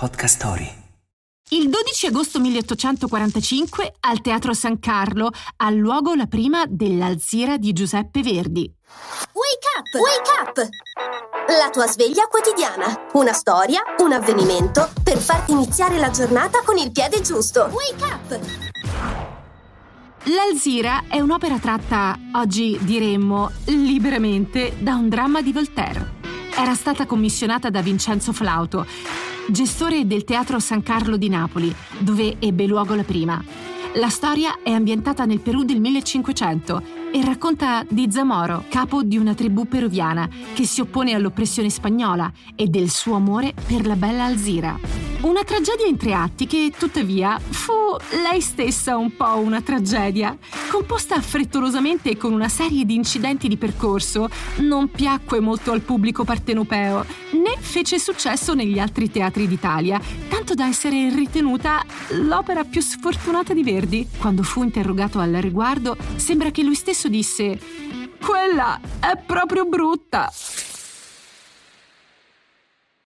Podcast Story. Il 12 agosto 1845 al Teatro San Carlo ha luogo la prima dell'Alzira di Giuseppe Verdi. Wake up! Wake up! La tua sveglia quotidiana. Una storia, un avvenimento per farti iniziare la giornata con il piede giusto. Wake up! L'Alzira è un'opera tratta, oggi diremmo, liberamente da un dramma di Voltaire. Era stata commissionata da Vincenzo Flauto, gestore del Teatro San Carlo di Napoli, dove ebbe luogo la prima. La storia è ambientata nel Perù del 1500 e racconta di Zamoro, capo di una tribù peruviana che si oppone all'oppressione spagnola e del suo amore per la bella Alzira. Una tragedia in tre atti che, tuttavia, fu lei stessa un po' una tragedia. Composta frettolosamente con una serie di incidenti di percorso, non piacque molto al pubblico partenopeo, né fece successo negli altri teatri d'Italia, tanto da essere ritenuta l'opera più sfortunata di Verdi. Quando fu interrogato al riguardo, sembra che lui stesso disse: Quella è proprio brutta.